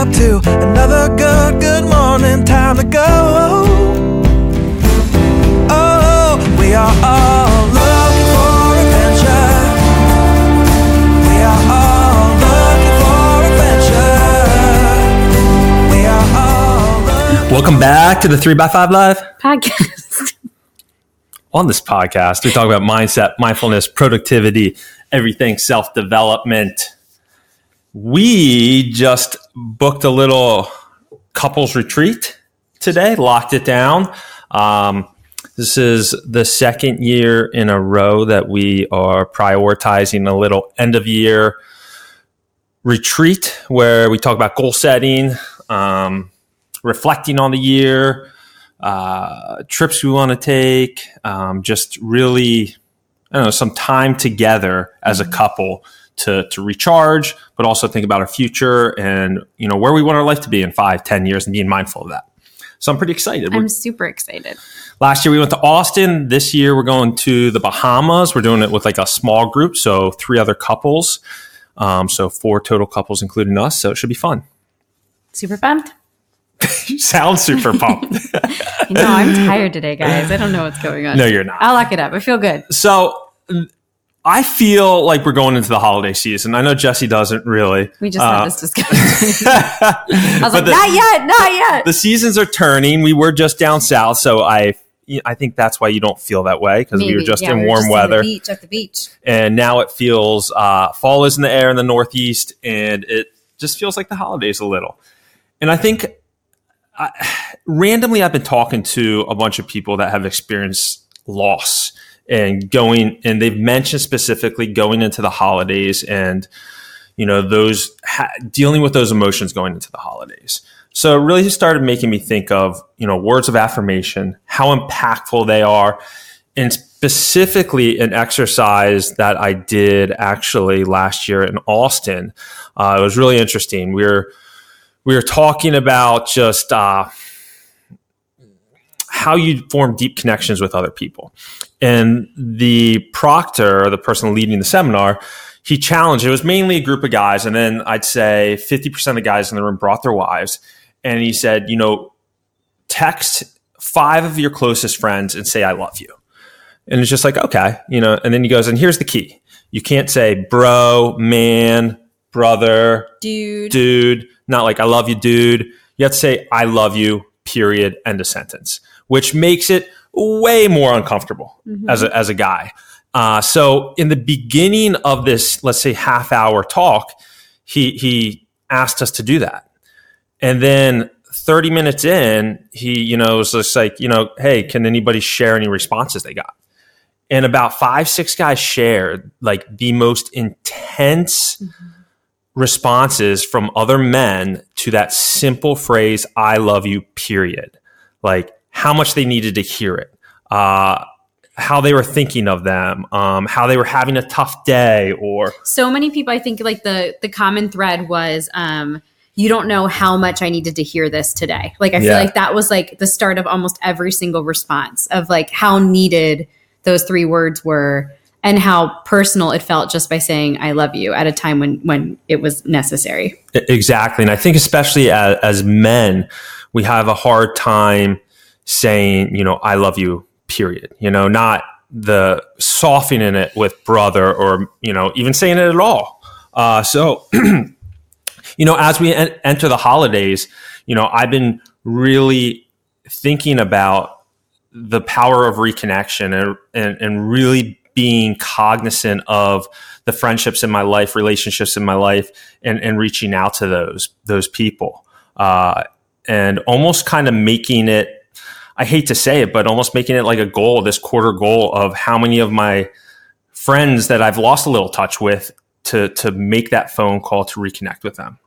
up to another good, good morning. Time to go. Oh, we are all looking for adventure. We are all looking for adventure. We are all looking Welcome back to the 3x5 Life. podcast. On this podcast, we talk about mindset, mindfulness, productivity, everything self development. We just booked a little couples retreat today, locked it down. Um, this is the second year in a row that we are prioritizing a little end of year retreat where we talk about goal setting, um, reflecting on the year, uh, trips we want to take, um, just really, I don't know, some time together as a couple to, to recharge, but also think about our future and, you know, where we want our life to be in five, ten years and being mindful of that. So I'm pretty excited. We're- I'm super excited. Last year we went to Austin. This year we're going to the Bahamas. We're doing it with like a small group, so three other couples. Um, so four total couples, including us. So it should be fun. Super pumped. You sound super pumped. no, I'm tired today, guys. I don't know what's going on. no, you're not. I'll lock it up. I feel good. So I feel like we're going into the holiday season. I know Jessie doesn't really. We just Uh, had this discussion. I was like, the- not yet, not yet. the seasons are turning. We were just down south, so I I think that's why you don't feel that way because we were just Yeah, in we were warm just weather. beach at the beach. and now it feels uh, fall is in the air in the northeast and it just feels like the holidays a little and i think I, randomly i've been talking to a bunch of people that have experienced loss and going and they've mentioned specifically going into the holidays and you know those ha- dealing with those emotions going into the holidays so it really started making me think of you know words of affirmation how impactful they are and specifically an exercise that I did actually last year in Austin. Uh, it was really interesting. We were we were talking about just uh, how you form deep connections with other people, and the proctor, or the person leading the seminar, he challenged. It was mainly a group of guys, and then I'd say fifty percent of the guys in the room brought their wives, and he said, you know, text five of your closest friends and say I love you. And it's just like, okay, you know, and then he goes, and here's the key. You can't say bro, man, brother, Dude. dude, not like I love you, dude. You have to say I love you, period, end of sentence, which makes it way more uncomfortable as a, as a guy. Uh, so in the beginning of this, let's say half hour talk, he, he asked us to do that. And then 30 minutes in, he, you know, was just like, you know, hey, can anybody share any responses they got? And about five, six guys shared like the most intense responses from other men to that simple phrase, I love you, period. Like how much they needed to hear it, uh, how they were thinking of them, um, how they were having a tough day, or so many people i think like the the common thread was um you don't know how much i needed to hear this today. Like i feel like that was like the start of almost every single response of like how needed those three words were and how personal it felt just by saying i love you at a time when when it was necessary Exactly. And I think especially as, as men, we have a hard time saying, you know, I love you, period. You know, not the softening it with brother or, you know, even saying it at all. Uh, so, you know, as we en- enter the holidays, you know, I've been really thinking about the power of reconnection and, and, and really being cognizant of the friendships in my life, relationships in my life, and, and reaching out to those those people, uh, and almost kind of making it. I hate to say it, but almost making it like a goal, this quarter goal of how many of my friends that I've lost a little touch with to to make that phone call to reconnect with them.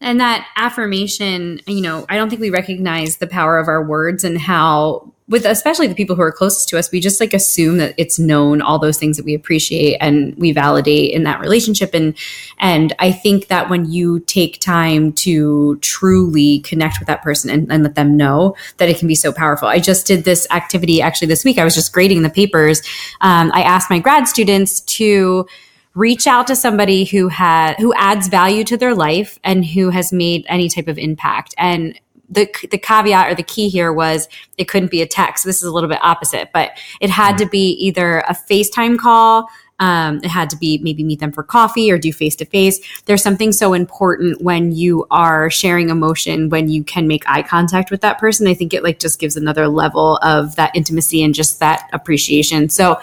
and that affirmation you know i don't think we recognize the power of our words and how with especially the people who are closest to us we just like assume that it's known all those things that we appreciate and we validate in that relationship. And and i think that when you take time to truly connect with that person and, and let them know that it can be so powerful. I just did this activity actually this week. I was just grading the papers. Um, i asked my grad students to reach out to somebody who had who adds value to their life and who has made any type of impact. And the, the caveat or the key here was it couldn't be a text. This is a little bit opposite, but it had to be either a FaceTime call, um, it had to be maybe meet them for coffee or do face to face. There's something so important when you are sharing emotion when you can make eye contact with that person. I think it like just gives another level of that intimacy and just that appreciation. So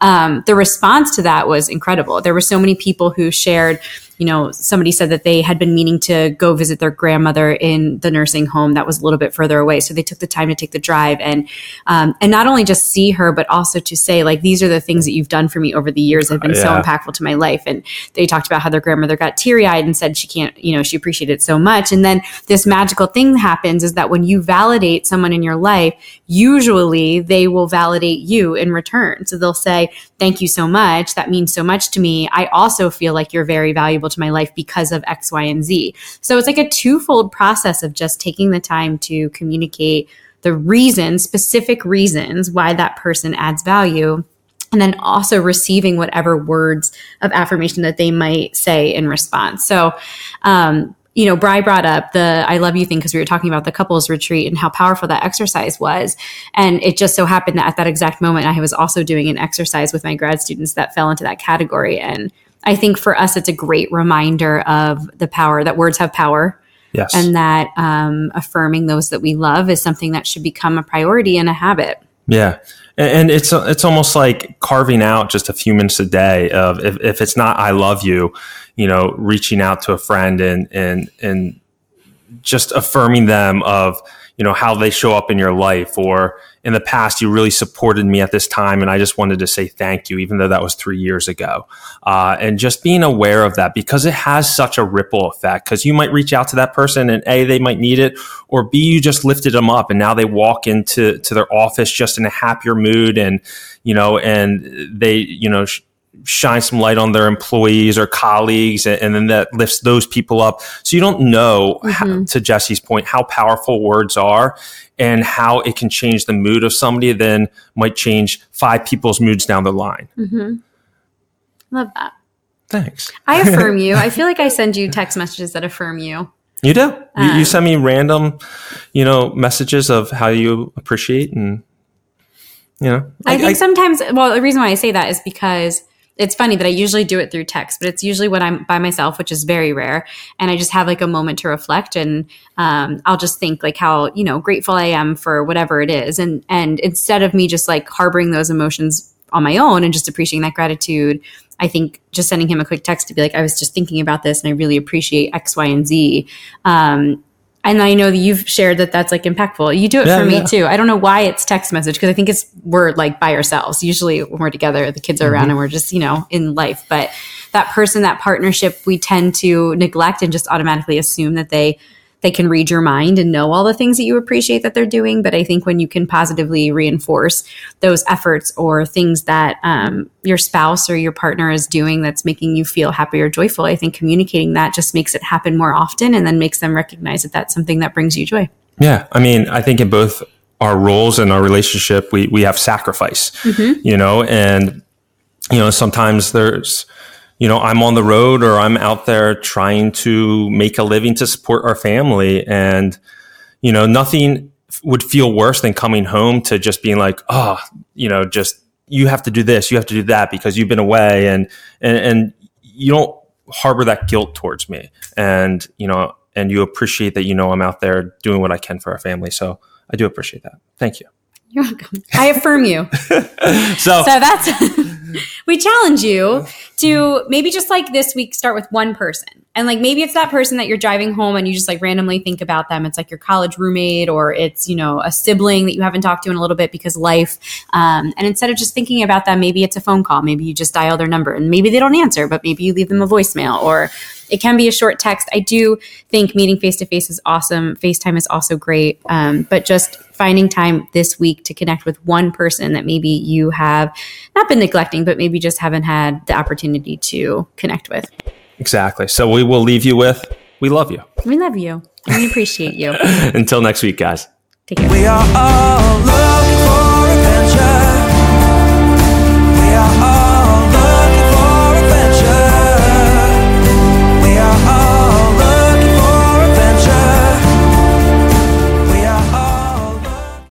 um, the response to that was incredible. There were so many people who shared you know, somebody said that they had been meaning to go visit their grandmother in the nursing home that was a little bit further away. So they took the time to take the drive and, um, and not only just see her, but also to say, like, these are the things that you've done for me over the years that have been yeah. so impactful to my life. And they talked about how their grandmother got teary eyed and said she can't, you know, she appreciated it so much. And then this magical thing happens is that when you validate someone in your life, usually they will validate you in return. So they'll say, thank you so much. That means so much to me. I also feel like you're very valuable to my life because of X, Y, and Z. So it's like a twofold process of just taking the time to communicate the reasons, specific reasons why that person adds value. And then also receiving whatever words of affirmation that they might say in response. So, um, you know, Bry brought up the I love you thing because we were talking about the couples retreat and how powerful that exercise was. And it just so happened that at that exact moment, I was also doing an exercise with my grad students that fell into that category. And I think for us, it's a great reminder of the power that words have power. Yes. And that um, affirming those that we love is something that should become a priority and a habit. Yeah. And it's it's almost like carving out just a few minutes a day of if, if it's not I love you, you know, reaching out to a friend and and and just affirming them of you know how they show up in your life or in the past you really supported me at this time and i just wanted to say thank you even though that was three years ago. Uh, and just being aware of that because it has such a ripple effect because you might reach out to that person and a they might need it or b you just lifted them up and now they walk into to their office just in a happier mood and you know and they you know sh- shine some light on their employees or colleagues and, and, then that lifts those people up. So you don't know mm-hmm. how, to jessie's point how powerful words are and how it can change the mood of somebody then might change five people's moods down the line. Mm-hmm. love that. Thanks. I affirm you. I feel like i send you text messages that affirm you. You do. Um, you, you um, send me random you know messages of how you appreciate and you know I, I think I, sometimes well the reason why i say that is because it's funny that I usually do it through text, but it's usually when I'm by myself, which is very rare. And I just have like a moment to reflect and um, I'll just think like how, you know, grateful I am for whatever it is. And, and instead of me just like harboring those emotions on my own and just appreciating that gratitude, I think just sending him a quick text to be like, I was just thinking about this and I really appreciate X, Y, and Z. Um, and I know that you've shared that that's like impactful. You do it yeah, for me yeah. too. I don't know why it's text message because I think it's we're like by ourselves. Usually when we're together, the kids are mm-hmm. around and we're just, you know, in life. But that person, that partnership, we tend to neglect and just automatically assume that they they can read your mind and know all the things that you appreciate that they're doing. But I think when you can positively reinforce those efforts or things that um, your spouse or your partner is doing that's making you feel happy or joyful, I think communicating that just makes it happen more often and then makes them recognize that that's something that brings you joy. Yeah. I mean, I think in both our roles and our relationship, we, we have sacrifice, mm-hmm. you know, and, you know, sometimes there's, you know, I'm on the road or I'm out there trying to make a living to support our family. And, you know, nothing would feel worse than coming home to just being like, oh, you know, just you have to do this, you have to do that because you've been away and, and, and you don't harbor that guilt towards me. And, you know, and you appreciate that, you know, I'm out there doing what I can for our family. So I do appreciate that. Thank you. You're welcome. I affirm you. so, so that's we challenge you to maybe just like this week start with one person. And like maybe it's that person that you're driving home and you just like randomly think about them. It's like your college roommate or it's, you know, a sibling that you haven't talked to in a little bit because life. Um, and instead of just thinking about them, maybe it's a phone call. Maybe you just dial their number and maybe they don't answer, but maybe you leave them a voicemail or it can be a short text. I do think meeting face to face is awesome. FaceTime is also great. Um, but just finding time this week to connect with one person that maybe you have not been neglecting, but maybe just haven't had the opportunity to connect with. Exactly. So we will leave you with we love you. We love you. We appreciate you. Until next week, guys. Take care. We are all